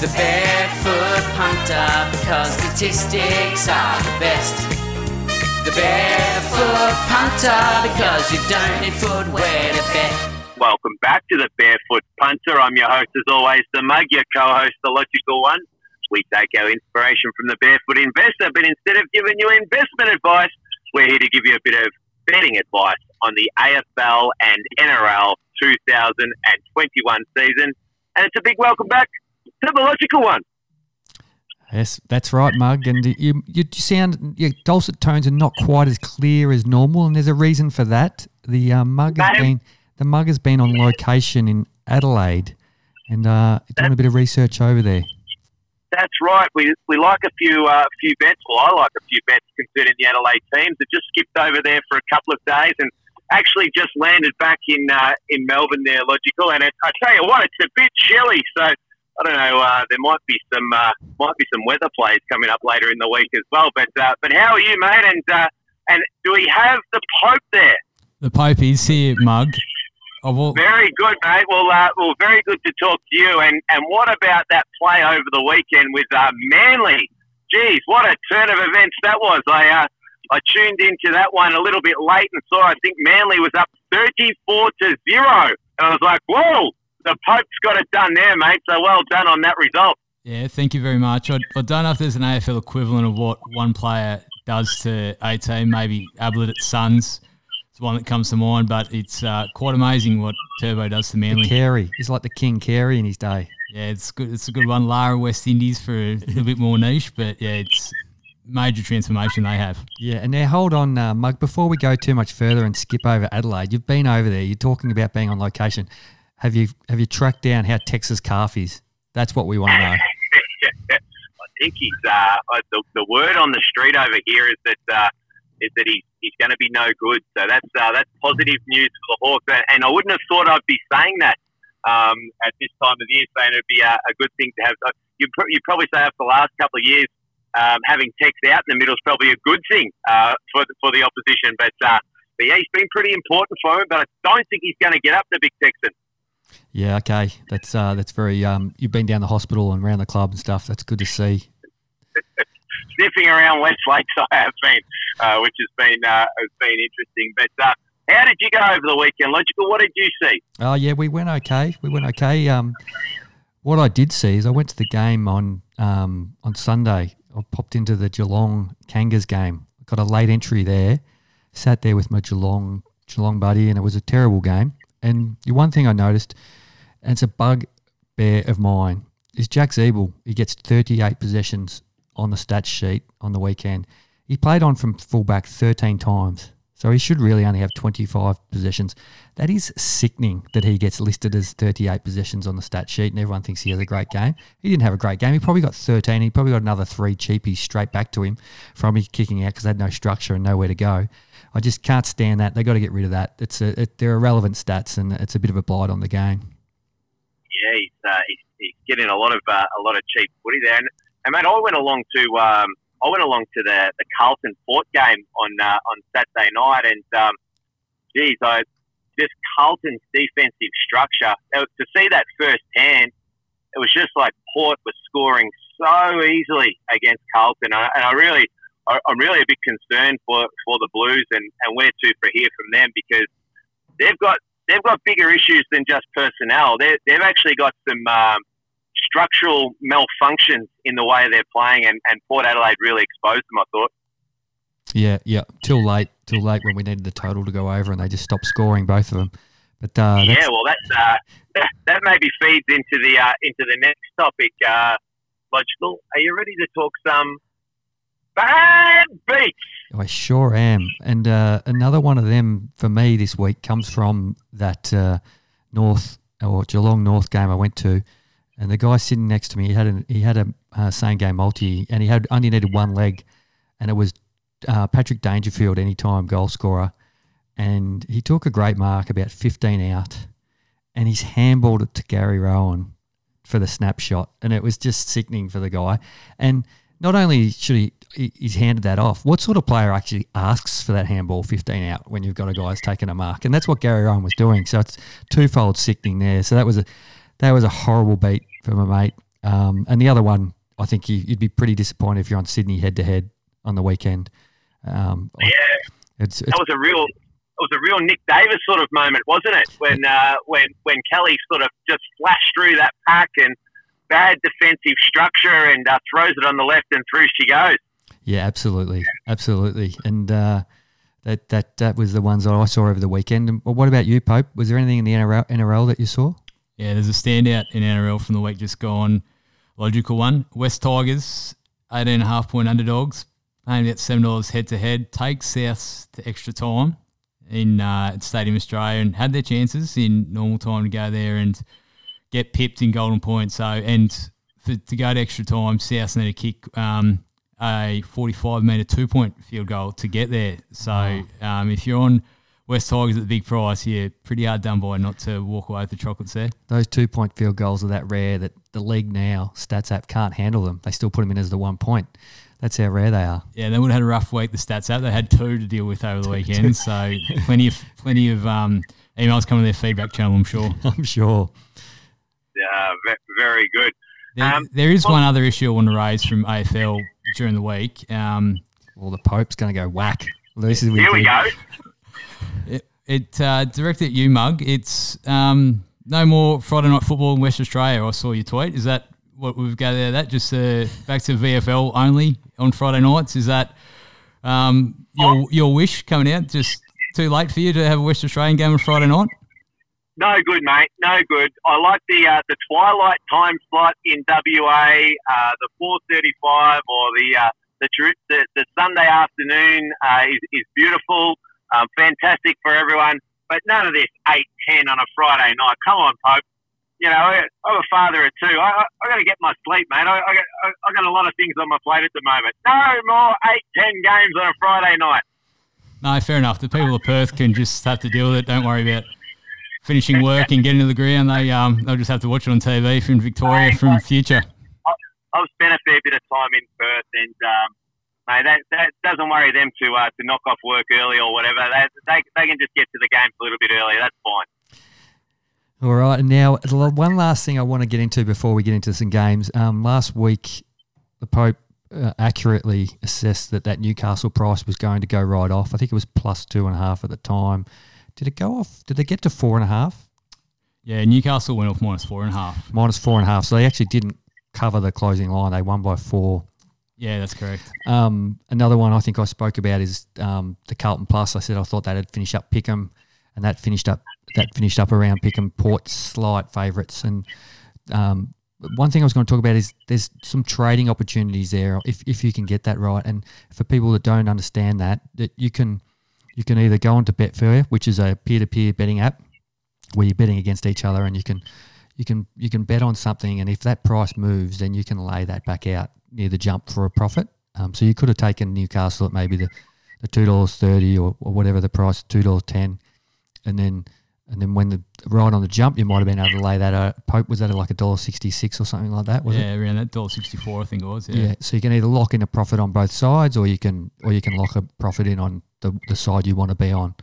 The barefoot punter because statistics are the best. The barefoot punter because you don't need footwear to bet. Welcome back to the Barefoot Punter. I'm your host, as always, the Mug, your co-host, the logical one. We take our inspiration from the Barefoot Investor, but instead of giving you investment advice, we're here to give you a bit of betting advice on the AFL and NRL 2021 season. And it's a big welcome back to the logical one. Yes, that's right, Mug. And you, you sound your dulcet tones are not quite as clear as normal, and there's a reason for that. The uh, Mug has been the Mug has been on location in Adelaide, and uh, doing a bit of research over there. That's right. We, we like a few uh, few bets. Well, I like a few bets concerning the Adelaide teams. I just skipped over there for a couple of days and actually just landed back in uh, in Melbourne there, logical. And it, I tell you what, it's a bit chilly. So I don't know. Uh, there might be some uh, might be some weather plays coming up later in the week as well. But uh, but how are you, mate? And uh, and do we have the Pope there? The Pope is here, Mug. Oh, well, very good, mate. Well, uh, well, very good to talk to you. And and what about that play over the weekend with uh, Manly? Geez, what a turn of events that was. I uh, I tuned into that one a little bit late and saw I think Manly was up thirty-four to zero, and I was like, whoa, the Pope's got it done there, mate. So well done on that result. Yeah, thank you very much. I, I don't know if there's an AFL equivalent of what one player does to a team. Maybe Ablett at Suns It's one that comes to mind, but it's uh, quite amazing what Turbo does to Manly. Carey, he's like the King Carey in his day. Yeah, it's good. It's a good one. Lara West Indies for a little bit more niche, but yeah, it's major transformation they have. Yeah, and now hold on, uh, Mug. Before we go too much further and skip over Adelaide, you've been over there. You're talking about being on location. Have you have you tracked down how Tex's calf is? That's what we want to know. I think he's uh, the, the word on the street over here is that uh, is that he's, he's going to be no good. So that's uh, that's positive news for the Hawks. And I wouldn't have thought I'd be saying that um, at this time of the year, saying it'd be a, a good thing to have. You you probably say after the last couple of years, um, having Tex out in the middle is probably a good thing uh, for the, for the opposition. But uh, but yeah, he's been pretty important for him. But I don't think he's going to get up to Big Texan. Yeah, okay, that's uh, that's very. Um, you've been down the hospital and around the club and stuff. That's good to see. sniffing around West Lakes, I have been, uh, which has been uh, has been interesting. But uh, how did you go over the weekend, Logical? What did you see? Oh yeah, we went okay. We went okay. Um, what I did see is I went to the game on um, on Sunday. I popped into the Geelong Kangas game. Got a late entry there. Sat there with my Geelong Geelong buddy, and it was a terrible game. And the one thing I noticed, and it's a bugbear of mine, is Jack Ziebell. He gets 38 possessions on the stats sheet on the weekend. He played on from fullback 13 times. So he should really only have 25 possessions. That is sickening that he gets listed as 38 possessions on the stat sheet and everyone thinks he has a great game. He didn't have a great game. He probably got 13. He probably got another three cheapies straight back to him from his kicking out because they had no structure and nowhere to go. I just can't stand that. They've got to get rid of that. It's a, it, they're irrelevant stats and it's a bit of a blight on the game. Yeah, he's, uh, he's, he's getting a lot of uh, a lot of cheap footy there. And and mate, I went along to um, I went along to the, the Carlton Port game on uh, on Saturday night, and um, geez, I just Carlton's defensive structure to see that firsthand, it was just like Port was scoring so easily against Carlton, and I, and I really. I'm really a bit concerned for, for the Blues and, and where to for here from them because they've got they've got bigger issues than just personnel. they have actually got some um, structural malfunctions in the way they're playing, and, and Port Adelaide really exposed them. I thought. Yeah, yeah. Till late, till late when we needed the total to go over, and they just stopped scoring both of them. But uh, yeah, well, that's uh, that, that maybe feeds into the uh, into the next topic. Uh, logical. Are you ready to talk some bad beats? I sure am. And uh, another one of them for me this week comes from that uh, North or Geelong North game I went to and the guy sitting next to me, he had a, he had a uh, same game multi, and he had only needed one leg, and it was uh, Patrick Dangerfield, anytime goal scorer, and he took a great mark about 15 out, and he's handballed it to Gary Rohan for the snapshot, and it was just sickening for the guy. And not only should he he's handed that off. What sort of player actually asks for that handball 15 out when you've got a guy who's taken a mark? And that's what Gary Rohan was doing. So it's twofold sickening there. So that was a that was a horrible beat for my mate. Um, and the other one, I think you, would be pretty disappointed if you're on Sydney head to head on the weekend. Um, yeah, it's, it's, that was a real. It was a real Nick Davis sort of moment, wasn't it? When uh, when when Kelly sort of just flashed through that pack and bad defensive structure and uh, throws it on the left and through she goes. Yeah, absolutely, absolutely, and uh, that that that was the ones that I saw over the weekend. And what about you, Pope? Was there anything in the NRL, NRL that you saw? Yeah, there's a standout in NRL from the week just gone. Logical one: West Tigers, eighteen and a half point underdogs, paying at seven dollars head to head. Take Souths to extra time in uh, Stadium Australia and had their chances in normal time to go there and get pipped in golden point. So and for, to go to extra time, South need to kick um, a 45 metre two point field goal to get there. So um, if you're on West Tigers at the big price, yeah, pretty hard done by not to walk away with the chocolates there. Those two point field goals are that rare that the league now, Stats app, can't handle them. They still put them in as the one point. That's how rare they are. Yeah, they would have had a rough week. The stats app they had two to deal with over the weekend, so plenty of plenty of um, emails coming to their feedback channel. I'm sure. I'm sure. Yeah, very good. There, um, there is well, one other issue I want to raise from AFL during the week. Um, well, the Pope's going to go whack. This is Here we go. It, it uh, directed at you, Mug. It's um, no more Friday night football in West Australia. I saw your tweet. Is that what we've got there? That just uh, back to VFL only on Friday nights. Is that um, your your wish coming out? Just too late for you to have a West Australian game on Friday night? No good, mate. No good. I like the uh, the twilight time slot in WA, uh, the four thirty five or the, uh, the, the the Sunday afternoon uh, is is beautiful, um, fantastic for everyone. But none of this eight ten on a Friday night. Come on, Pope. You know, I'm a father of two. I, I, I got to get my sleep, mate. I, I, got, I got a lot of things on my plate at the moment. No more eight ten games on a Friday night. No, fair enough. The people of Perth can just have to deal with it. Don't worry about finishing work and getting to the ground, they um they'll just have to watch it on TV from Victoria from future. I've spent a fair bit of time in Perth, and um, mate, that, that doesn't worry them to uh, to knock off work early or whatever. They, they they can just get to the games a little bit earlier. That's fine. All right. and Now, one last thing I want to get into before we get into some games. Um, last week, the Pope uh, accurately assessed that that Newcastle price was going to go right off. I think it was plus two and a half at the time. Did it go off? Did they get to four and a half? Yeah, Newcastle went off minus four and a half. Minus four and a half. So they actually didn't cover the closing line. They won by four. Yeah, that's correct. Um, another one I think I spoke about is um, the Carlton Plus. I said I thought that'd finish up pick'em, and that finished up that finished up around pick'em. Port slight favourites, and um, one thing I was going to talk about is there's some trading opportunities there if if you can get that right. And for people that don't understand that, that you can you can either go onto Betfair, which is a peer-to-peer betting app, where you're betting against each other, and you can you can you can bet on something, and if that price moves, then you can lay that back out near the jump for a profit. Um, so you could have taken Newcastle at maybe the, the two dollars thirty or, or whatever the price, two dollars ten, and then and then when the right on the jump, you might have been able to lay that. Out. Pope was that like a dollar sixty six or something like that? Was yeah, it? around that dollar sixty four, I think it was. Yeah. yeah. So you can either lock in a profit on both sides, or you can or you can lock a profit in on the, the side you want to be on.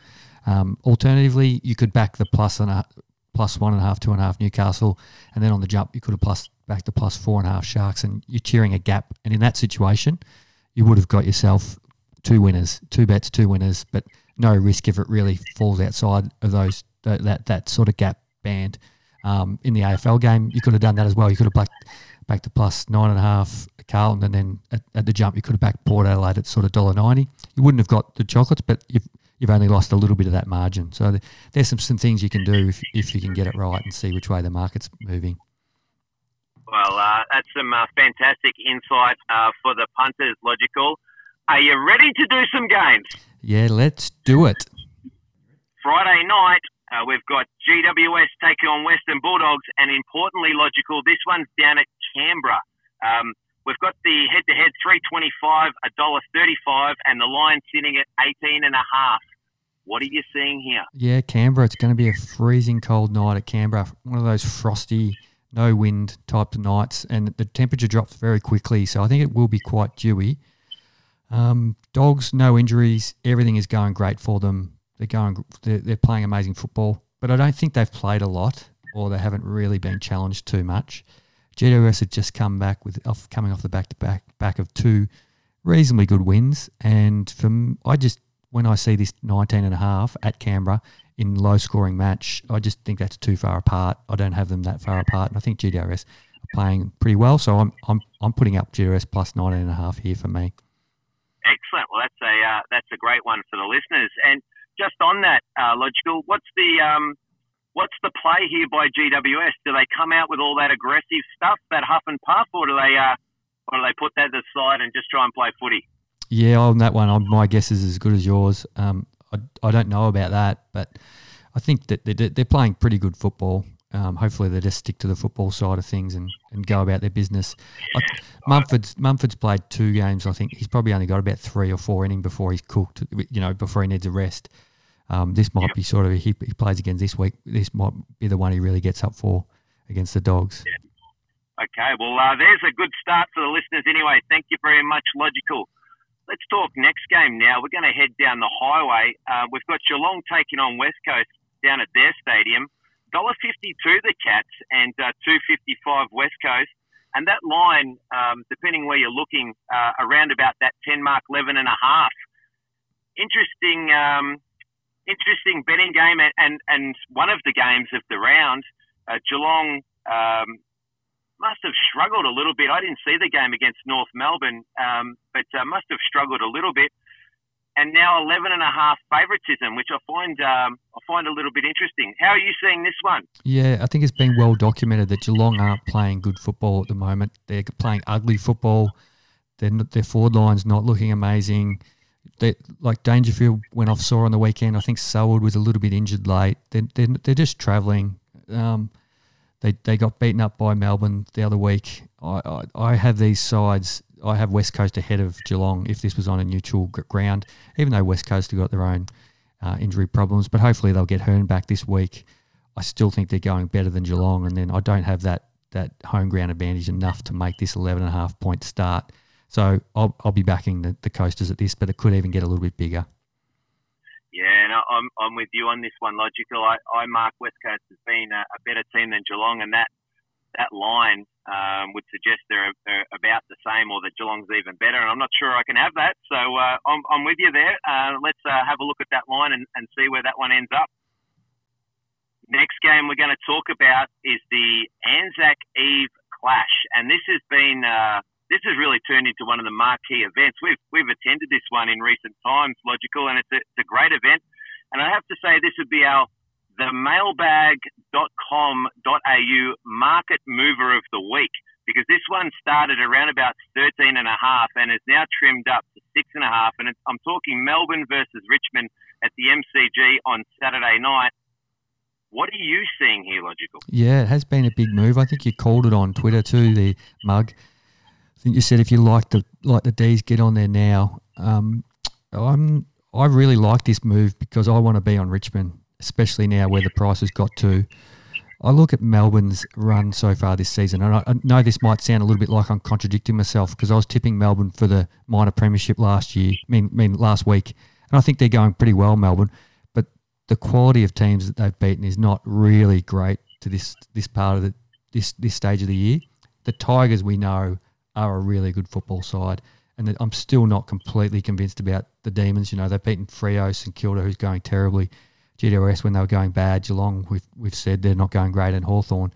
Um, alternatively, you could back the plus and a, plus one and a half, two and a half Newcastle, and then on the jump you could have plus back the plus four and a half Sharks, and you're cheering a gap. And in that situation, you would have got yourself two winners, two bets, two winners, but no risk if it really falls outside of those that that, that sort of gap band. Um, in the AFL game, you could have done that as well. You could have backed back to plus nine and a half Carlton, and then at, at the jump you could have backed Port Adelaide at sort of dollar ninety. You wouldn't have got the chocolates, but you've you've only lost a little bit of that margin. So the, there's some some things you can do if if you can get it right and see which way the market's moving. Well, uh, that's some uh, fantastic insight uh, for the punters. Logical. Are you ready to do some games? Yeah, let's do it. Friday night, uh, we've got GWS taking on Western Bulldogs, and importantly, logical, this one's down at Canberra. Um, we've got the head-to-head 325, $1.35, and the line sitting at 18 and a half. What are you seeing here? Yeah, Canberra. It's going to be a freezing cold night at Canberra. One of those frosty, no wind type of nights, and the temperature drops very quickly. So I think it will be quite dewy. Um, dogs, no injuries. Everything is going great for them. They're going. They're, they're playing amazing football, but I don't think they've played a lot, or they haven't really been challenged too much. GWS had just come back with off coming off the back to back back of two reasonably good wins, and from I just when I see this 19 and a half at Canberra in low scoring match, I just think that's too far apart. I don't have them that far apart, and I think GWS are playing pretty well. So I'm I'm I'm putting up GWS plus 19 and a half here for me. Excellent. Well, that's a uh, that's a great one for the listeners. And just on that, uh, logical. What's the um, what's the play here by GWS? Do they come out with all that aggressive stuff, that huff and puff, or do they, uh, or do they put that aside and just try and play footy? Yeah, on that one, my guess is as good as yours. Um, I, I don't know about that, but I think that they're, they're playing pretty good football. Um, hopefully, they just stick to the football side of things and, and go about their business. I, Mumford's Mumford's played two games. I think he's probably only got about three or four innings before he's cooked. You know, before he needs a rest. Um, this might be sort of he, he plays against this week. This might be the one he really gets up for against the Dogs. Yeah. Okay, well, uh, there's a good start for the listeners anyway. Thank you very much, Logical. Let's talk next game now. We're going to head down the highway. Uh, we've got Geelong taking on West Coast down at their stadium. $1.52 the Cats and uh, two fifty five West Coast. And that line, um, depending where you're looking, uh, around about that 10 mark, 11 and a half. Interesting um, interesting betting game, and, and, and one of the games of the round, uh, Geelong um, must have struggled a little bit. I didn't see the game against North Melbourne, um, but uh, must have struggled a little bit. And now 11 and a half favouritism, which I find um, I find a little bit interesting. How are you seeing this one? Yeah, I think it's been well documented that Geelong aren't playing good football at the moment. They're playing ugly football. They're, their forward line's not looking amazing they, like Dangerfield went off sore on the weekend. I think Selwood was a little bit injured late. They're, they're, they're just travelling. Um, they, they got beaten up by Melbourne the other week. I, I, I, have these sides. I have West Coast ahead of Geelong if this was on a neutral ground, even though West Coast have got their own uh, injury problems. But hopefully they'll get Hurn back this week. I still think they're going better than Geelong, and then I don't have that that home ground advantage enough to make this 11 and a half point start. So I'll, I'll be backing the, the coasters at this, but it could even get a little bit bigger. Yeah, and I'm, I'm with you on this one, Logical. I, I mark West Coast as being a, a better team than Geelong, and that that line um, would suggest they're, they're, about the same or that Geelong's even better. And I'm not sure I can have that. So uh, I'm, I'm with you there. Uh, let's uh, have a look at that line and, and see where that one ends up. Next game we're going to talk about is the Anzac Eve Clash. And this has been uh, this has really turned into one of the marquee events. We've we've attended this one in recent times, logical, and it's a, it's a great event. And I have to say, this would be our the mailbag.com.au market mover of the week because this one started around about 13 and a half and is now trimmed up to six and a half. And I'm talking Melbourne versus Richmond at the MCG on Saturday night. What are you seeing here, Logical? Yeah, it has been a big move. I think you called it on Twitter too, the mug. I think you said if you like the like the D's, get on there now. Um, I'm I really like this move because I want to be on Richmond, especially now where the price has got to. I look at Melbourne's run so far this season, and I, I know this might sound a little bit like I'm contradicting myself because I was tipping Melbourne for the minor premiership last year, I mean, I mean last week, and I think they're going pretty well, Melbourne. But the quality of teams that they've beaten is not really great to this this part of the this this stage of the year. The Tigers, we know, are a really good football side. And I'm still not completely convinced about the Demons. You know, they've beaten Freo, St Kilda, who's going terribly. GWS when they were going bad. Geelong, we've, we've said they're not going great. And Hawthorn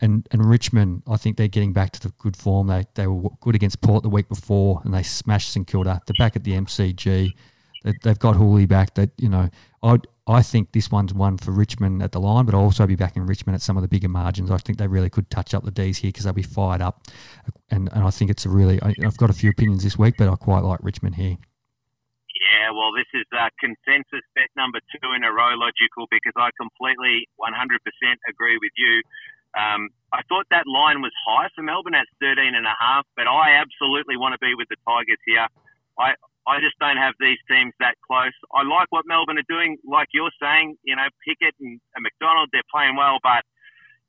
And, and Richmond, I think they're getting back to the good form. They, they were good against Port the week before and they smashed St Kilda. They're back at the MCG. They, they've got Hooley back. That you know, I'd, I think this one's one for Richmond at the line, but I'll also be back in Richmond at some of the bigger margins. I think they really could touch up the D's here because they'll be fired up. And, and I think it's a really, I, have got a few opinions this week, but I quite like Richmond here. Yeah, well, this is uh, consensus bet number two in a row, logical, because I completely 100% agree with you. Um, I thought that line was high for Melbourne at 13 and a half, but I absolutely want to be with the Tigers here. I, I just don't have these teams that close. I like what Melbourne are doing, like you're saying. You know, Pickett and, and McDonald, they're playing well, but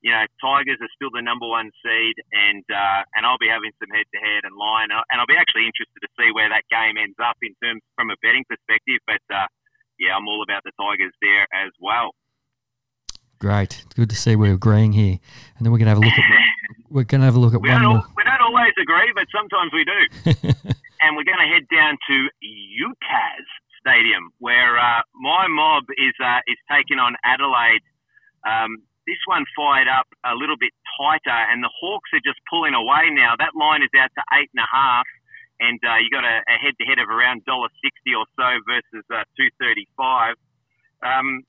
you know, Tigers are still the number one seed, and uh, and I'll be having some head to head and line, and I'll be actually interested to see where that game ends up in terms from a betting perspective. But uh, yeah, I'm all about the Tigers there as well. Great, it's good to see we're agreeing here, and then we're gonna have a look at we're going to have a look at We one more. we don't always agree, but sometimes we do. and we're going to head down to UTAS Stadium, where uh, my mob is uh, is taking on Adelaide. Um, this one fired up a little bit tighter, and the Hawks are just pulling away now. That line is out to eight and a half, and uh, you got a, a head-to-head of around dollar sixty or so versus uh, two thirty-five. Um,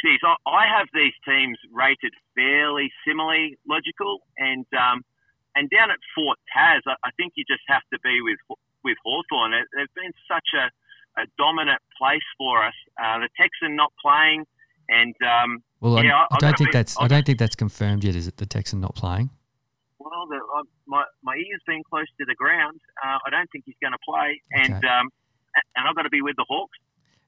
geez, I, I have these teams rated fairly similarly logical, and um, and down at Fort Taz, I, I think you just have to be with with Hawthorn. It, they've been such a, a dominant place for us. Uh, the Texan not playing, and um, Well, Yeah, I, I- I don't think be- that's I I've- don't think that's confirmed yet. Is it the Texan not playing? well, the, uh, my my ear's been close to the ground. Uh, I don't think he's going to play, and um, and I've got to be with the Hawks.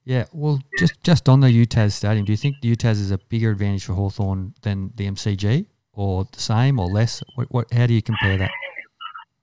Yeah. Well, just just on the UTAS stadium, do you think the UTAS is a bigger advantage for Hawthorn than the MCG, or the same, or less? What, what how do you compare that?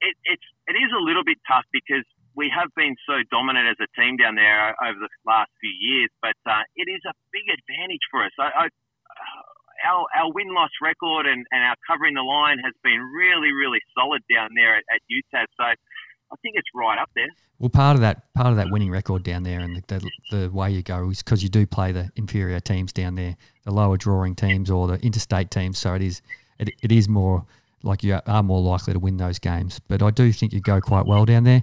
it, it's it is a little bit tough because we have been so dominant as a team down there over the last few years, but uh, it is a big advantage for us. I, I, uh, our our win loss record and, and our covering the line has been really really solid down there at, at UTAS. So I think it's right up there. Well, part of that part of that winning record down there, and the, the, the way you go is because you do play the inferior teams down there, the lower drawing teams or the interstate teams. So it is it, it is more like you are more likely to win those games. But I do think you go quite well down there.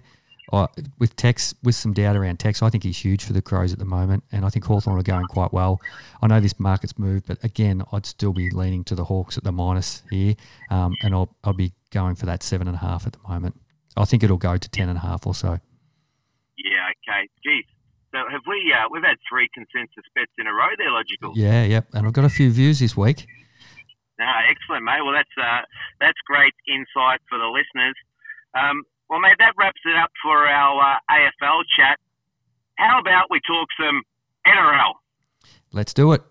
I with Tex, with some doubt around Tex, I think he's huge for the Crows at the moment, and I think Hawthorn are going quite well. I know this market's moved, but again, I'd still be leaning to the Hawks at the minus here, um, and I'll, I'll be going for that seven and a half at the moment. I think it'll go to ten and a half or so. Yeah, okay. Geez. So have we? Uh, we've had three consensus bets in a row. There, logical. Yeah, yep. And I've got a few views this week. No, excellent, mate. Well, that's uh, that's great insight for the listeners. Um, well, mate, that wraps it up for our uh, AFL chat. How about we talk some NRL? Let's do it.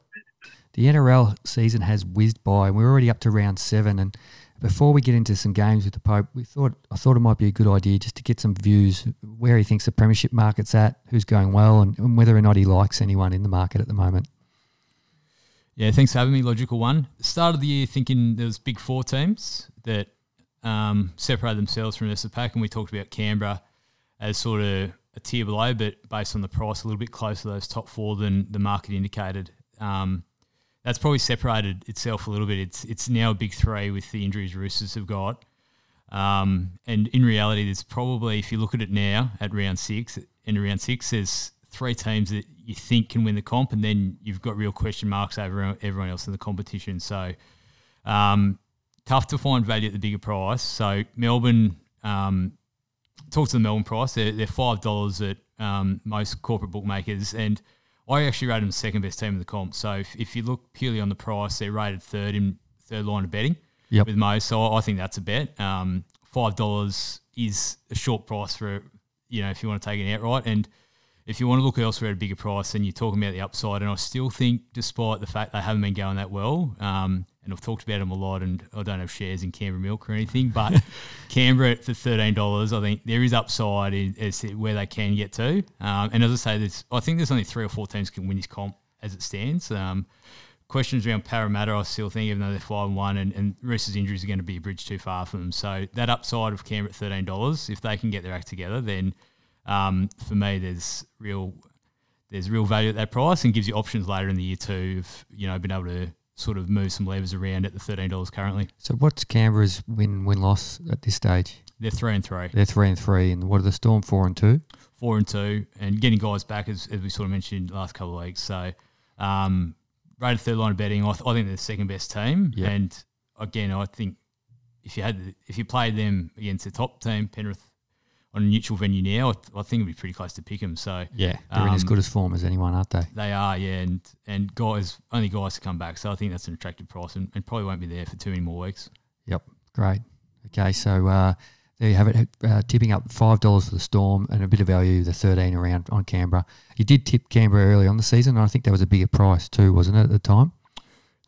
The NRL season has whizzed by, and we're already up to round seven. And before we get into some games with the Pope, we thought I thought it might be a good idea just to get some views where he thinks the premiership market's at, who's going well, and, and whether or not he likes anyone in the market at the moment. Yeah, thanks for having me. Logical one. Started the year thinking there was big four teams that um, separated themselves from the rest of the pack, and we talked about Canberra as sort of a tier below, but based on the price, a little bit closer to those top four than the market indicated. Um, that's probably separated itself a little bit. It's it's now a big three with the injuries Roosters have got. Um, and in reality, there's probably, if you look at it now at round six, in round six, there's three teams that you think can win the comp, and then you've got real question marks over everyone else in the competition. So, um, tough to find value at the bigger price. So, Melbourne, um, talk to the Melbourne price, they're, they're $5 at um, most corporate bookmakers. And I actually rated them the second best team in the comp. So, if, if you look purely on the price, they're rated third in third line of betting Yep. with most. So I think that's a bet. Um, Five dollars is a short price for you know if you want to take it outright, and if you want to look elsewhere at a bigger price, then you're talking about the upside. And I still think, despite the fact they haven't been going that well, um, and I've talked about them a lot, and I don't have shares in Canberra Milk or anything, but Canberra for thirteen dollars, I think there is upside in, as to where they can get to. Um, and as I say, there's, I think there's only three or four teams can win this comp as it stands. Um, questions around Parramatta, I still think, even though they're five and one, and, and Roosters' injuries are going to be a bridge too far for them. So that upside of Canberra at thirteen dollars, if they can get their act together, then um, for me, there's real there's real value at that price, and gives you options later in the year too. Of you know, being able to sort of move some levers around at the thirteen dollars currently. So what's Canberra's win win loss at this stage? They're three and three, They're three and three, and what are the Storm four and two? four and two, and getting guys back as, as we sort of mentioned last couple of weeks. So. Um, rated third line of betting. I, th- I think they're the second best team. Yeah. And again, I think if you had if you played them against the top team, Penrith, on a neutral venue now, I, th- I think it'd be pretty close to pick them. So Yeah, they're in as Um, good as form as anyone, aren't they? they are, yeah, and and guys only guys to come back. So I think that's an attractive price, and, and probably won't be there for too many more weeks. Yep, great. Okay, so uh, there you have it. Uh, tipping up five dollars for the Storm and a bit of value the thirteen around on Canberra. You did tip Canberra early on the season, and I think that was a bigger price too, wasn't it at the time?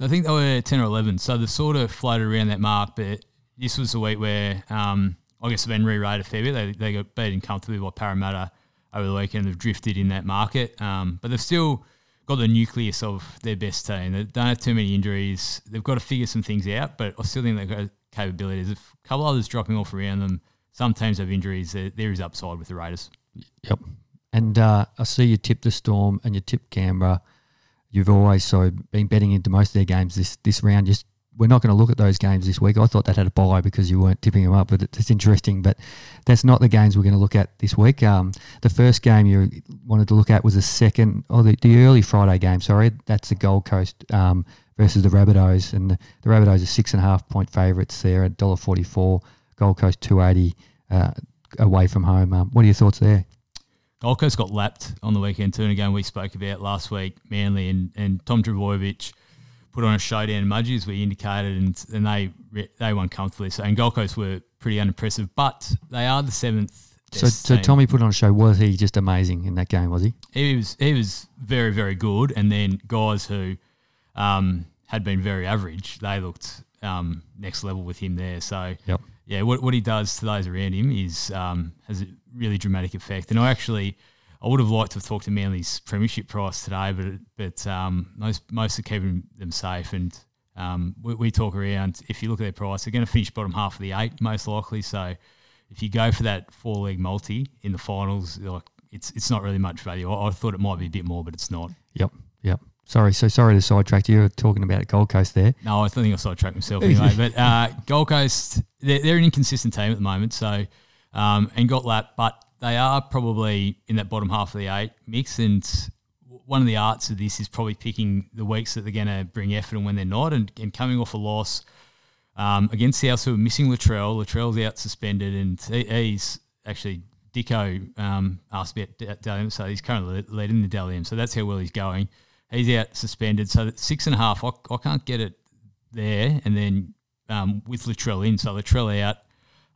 I think they were ten or eleven, so they've sort of floated around that mark. But this was the week where um, I guess they've been re-rated a fair bit. They, they got beaten comfortably by Parramatta over the weekend. They've drifted in that market, um, but they've still got the nucleus of their best team. They don't have too many injuries. They've got to figure some things out, but I still think they've got capabilities. A couple others dropping off around them. Some teams have injuries. There, there is upside with the Raiders. Yep. And uh, I see you tip the Storm and you tip Canberra. You've always so been betting into most of their games this this round. Just we're not going to look at those games this week. I thought that had a buy because you weren't tipping them up, but it's interesting. But that's not the games we're going to look at this week. Um, the first game you wanted to look at was the second, or the, the early Friday game. Sorry, that's the Gold Coast um, versus the Rabbitohs, and the, the Rabbitohs are six and a half point favourites there at dollar forty four. Gold Coast two eighty uh, away from home. Um, what are your thoughts there? Gold Coast got lapped on the weekend and again we spoke about last week, Manly and, and Tom Trbojevic put on a showdown in Mudgee as we indicated, and, and they they won comfortably. So and Gold Coast were pretty unimpressive, but they are the seventh. So, so team. Tommy put on a show. Was he just amazing in that game? Was he? he was he was very very good, and then guys who um, had been very average, they looked um, next level with him there. So Yep. yeah, what, what he does to those around him is um, has a really dramatic effect. And I actually, I would have liked to have talked to Manly's premiership price today, but but um, most most are keeping them safe. And um, we, we talk around. If you look at their price, they're going to finish bottom half of the eight most likely. So if you go for that four leg multi in the finals, like it's it's not really much value. I, I thought it might be a bit more, but it's not. Yep. Yep. Sorry. So sorry to sidetrack you. You were talking about Gold Coast there. No, I think I sidetracked myself anyway. but uh, Gold Coast, they're, they're an inconsistent team at the moment. So, um, and got lapped, but they are probably in that bottom half of the eight mix. And one of the arts of this is probably picking the weeks that they're going to bring effort and when they're not. And, and coming off a loss um, against South, who are missing Latrell. Latrell's out suspended, and he, he's actually. Dicko um, asked about D- Dally M, so he's currently leading the Dally M, so that's how well he's going. He's out suspended, so six and a half. I, I can't get it there, and then um, with Latrell in, so Latrell out.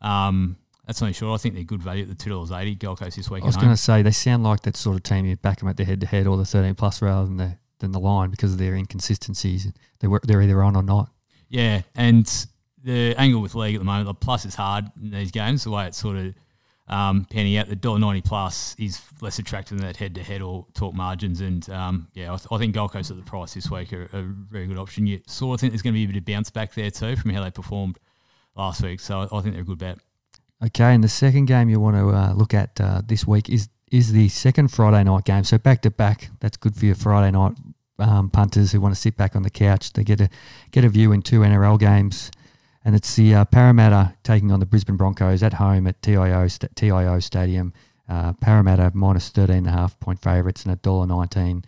Um, that's only sure. I think they're good value at the two dollars eighty. Gold Coast this week. I was going to say they sound like that sort of team. You back them at the head to head or the thirteen plus rather than the than the line because of their inconsistencies. They were they're either on or not. Yeah, and the angle with league at the moment, the plus is hard in these games. The way it's sort of um, penny out, the dollar ninety plus is less attractive than that head to head or talk margins. And um, yeah, I, th- I think Gold Coast at the price this week are a very good option. You sort of think there's going to be a bit of bounce back there too from how they performed last week. So I, I think they're a good bet. Okay, and the second game you want to uh, look at uh, this week is is the second Friday night game. So back to back, that's good for your Friday night um, punters who want to sit back on the couch. They get a get a view in two NRL games, and it's the uh, Parramatta taking on the Brisbane Broncos at home at TIO sta- TIO Stadium. Uh, Parramatta minus thirteen and a half point favourites and at dollar nineteen.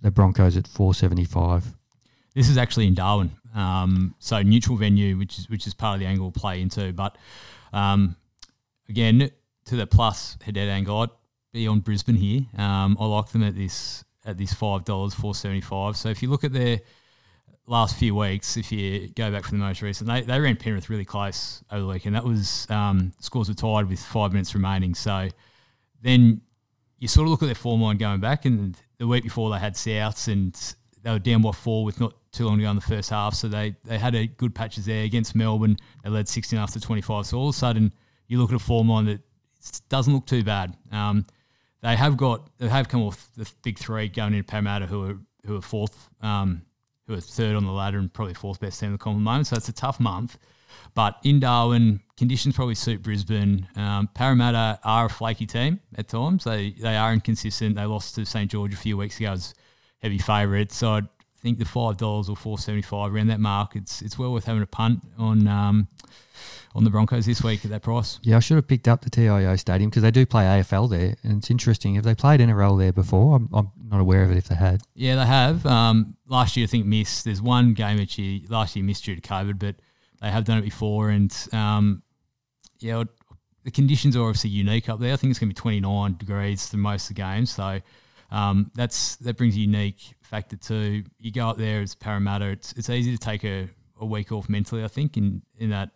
The Broncos at four seventy five. This is actually in Darwin, um, so neutral venue, which is which is part of the angle we'll play into. But um, again, to the plus angle, I'd be on Brisbane here. Um, I like them at this at this five dollars four seventy five. So if you look at their last few weeks, if you go back from the most recent, they, they ran Penrith really close over the weekend. That was um, scores were tied with five minutes remaining. So then you sort of look at their form line going back, and the week before they had Souths and they were down by four with not too long to go in the first half. So they, they had a good patches there against Melbourne. They led 16 after 25. So all of a sudden, you look at a form line that doesn't look too bad. Um, they have got they have come off the big three going into Parramatta, who are who are fourth, um, who are third on the ladder and probably fourth best team in the comp at the moment. So it's a tough month. But in Darwin, conditions probably suit Brisbane. Um, Parramatta are a flaky team at times. They they are inconsistent. They lost to St George a few weeks ago as heavy favourite. So I think the five dollars or four seventy five around that mark, it's it's well worth having a punt on um, on the Broncos this week at that price. Yeah, I should have picked up the TIO Stadium because they do play AFL there, and it's interesting. Have they played NRL there before? I'm, I'm not aware of it if they had. Yeah, they have. Um, last year, I think missed. There's one game which you last year missed due to COVID, but they have done it before. And um, yeah, the conditions are obviously unique up there. I think it's going to be 29 degrees for most of the games, so um, that's that brings a unique factor too. You go up there as Parramatta. It's it's easy to take a, a week off mentally. I think in in that.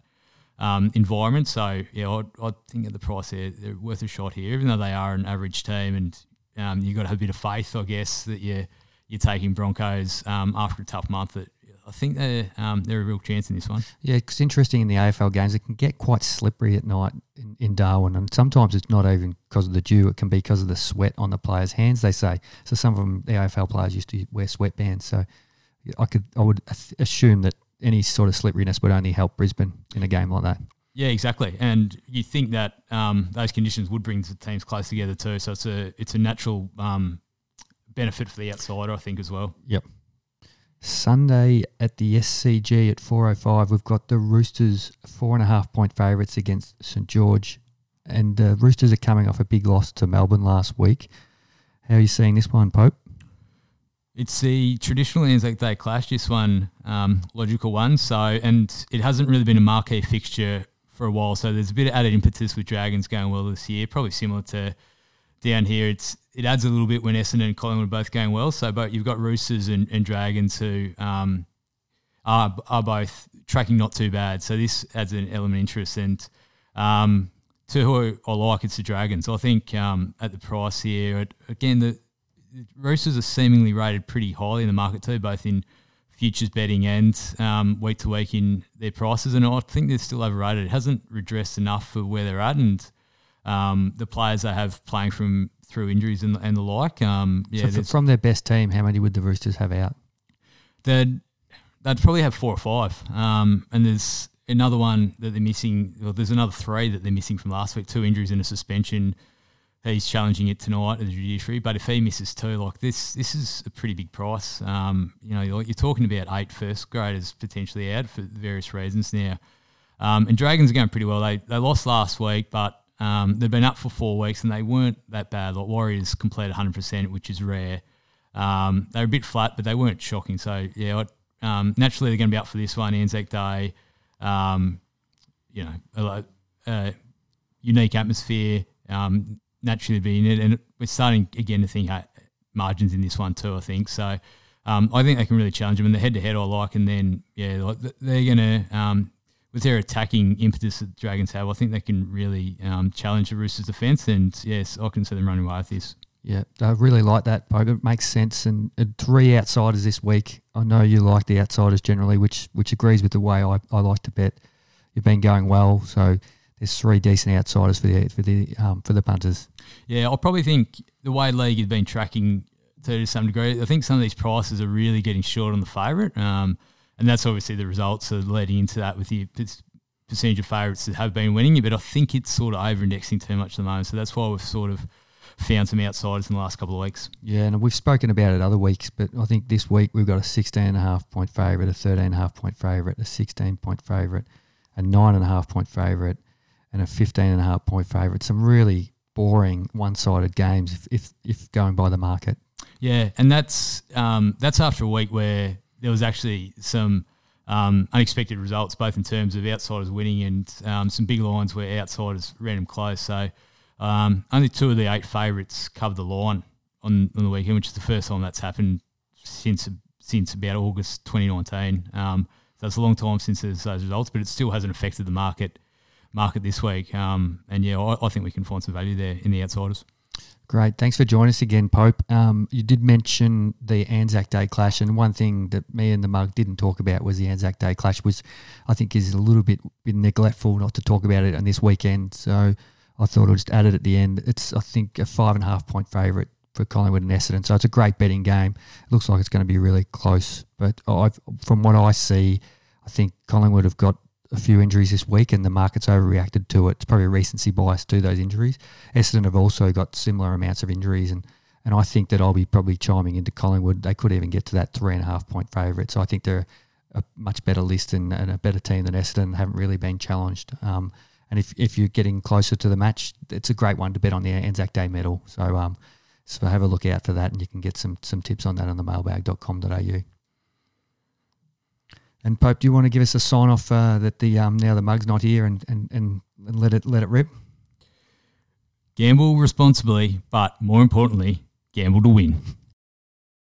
Um, environment, so yeah, I I think at the price they're, they're worth a shot here, even though they are an average team, and um, you've got to have a bit of faith, I guess, that you're you're taking Broncos um, after a tough month. That I think they're um, they're a real chance in this one. Yeah, it's interesting in the AFL games. It can get quite slippery at night in, in Darwin, and sometimes it's not even because of the dew. It can be because of the sweat on the players' hands. They say so. Some of them, the AFL players, used to wear sweatbands. So I could, I would assume that any sort of slipperiness would only help Brisbane in a game like that. Yeah, exactly. And you think that um, those conditions would bring the teams close together too. So it's a it's a natural um, benefit for the outsider, I think, as well. Yep. Sunday at the SCG at 4.05, we've got the Roosters four and a half point favourites against St George. And the Roosters are coming off a big loss to Melbourne last week. How are you seeing this one, Pope? It's the traditional Anzac Day clash, this one, um, logical one. So, and it hasn't really been a marquee fixture for a while. So there's a bit of added impetus with Dragons going well this year, probably similar to down here. It's it adds a little bit when Essendon and Collingwood are both going well. So, but you've got Roosters and, and Dragons who um, are are both tracking not too bad. So this adds an element of interest. And um, to who I like, it's the Dragons. I think um, at the price here, again the Roosters are seemingly rated pretty highly in the market too, both in futures betting and um, week to week in their prices. And I think they're still overrated. It hasn't redressed enough for where they're at, and um, the players they have playing from through injuries and, and the like. Um, yeah, so from their best team, how many would the Roosters have out? They'd they'd probably have four or five. Um, and there's another one that they're missing. Well, there's another three that they're missing from last week. Two injuries and a suspension he's challenging it tonight at the judiciary. But if he misses two, like this, this is a pretty big price. Um, you know, you're, talking about eight first graders potentially out for various reasons now. Um, and Dragons are going pretty well. They they lost last week, but um, they've been up for four weeks and they weren't that bad. Like Warriors completed 100%, which is rare. Um, they were a bit flat, but they weren't shocking. So yeah, um, naturally they're going to be up for this one, Anzac Day. Um, you know, a, a unique atmosphere. Um, naturally be in it. And we're starting again to think margins in this one too. I think so. Um, I think they can really challenge them. And the head to head I like, and then yeah, they're going to um, with their attacking impetus that Dragons have. I think they can really um, challenge the Roosters' defence. And yes, I can see them running away with this. Yeah, I really like that, Pope. It makes sense. And uh, three outsiders this week. I know you like the outsiders generally, which which agrees with the way I, I like to bet. You've been going well, so there's three decent outsiders for the for the um, for the punters. Yeah, I probably think the way league has been tracking to some degree, I think some of these prices are really getting short on the favourite, um, and that's obviously the results are leading into that with the percentage of favourites that have been winning. But I think it's sort of over indexing too much at the moment, so that's why we've sort of found some outsiders in the last couple of weeks. Yeah, and we've spoken about it other weeks, but I think this week we've got a 16.5 point favourite, a 13.5 point favourite, a 16 point favourite, a 9.5 point favourite, and a 15 and a half point favourite. Some really boring one-sided games if, if, if going by the market. Yeah, and that's um, that's after a week where there was actually some um, unexpected results, both in terms of outsiders winning and um, some big lines where outsiders ran them close. So um, only two of the eight favourites covered the line on, on the weekend, which is the first time that's happened since since about August 2019. Um, so it's a long time since those results, but it still hasn't affected the market market this week. Um, and yeah, I, I, think we can find some value there in the outsiders. Great. Thanks for joining us again, Pope. Um, you did mention the Anzac Day clash, and one thing that me and the mug didn't talk about was the Anzac Day clash, was I think is a little bit, bit neglectful not to talk about it on this weekend. So I thought I'll just add it at the end. It's I think a five and a half point favourite for Collingwood and Essendon, so it's a great betting game. It looks like it's going to be really close, but I've, from what I see, I think Collingwood have got a few injuries this week and the market's overreacted to it. It's probably a recency bias to those injuries. Essendon have also got similar amounts of injuries and and I think that I'll be probably chiming into Collingwood. They could even get to that three and a half point favourite. So I think they're a much better list and, and a better team than Essendon. Haven't really been challenged. Um, and if, if you're getting closer to the match, it's a great one to bet on the Anzac Day medal. So um, so have a look out for that, and you can get some some tips on that on the mailbag.com.au. And Pope, do you want to give us a sign off uh, that the um, now the mug's not here and, and, and, and let it let it rip? Gamble responsibly, but more importantly, gamble to win.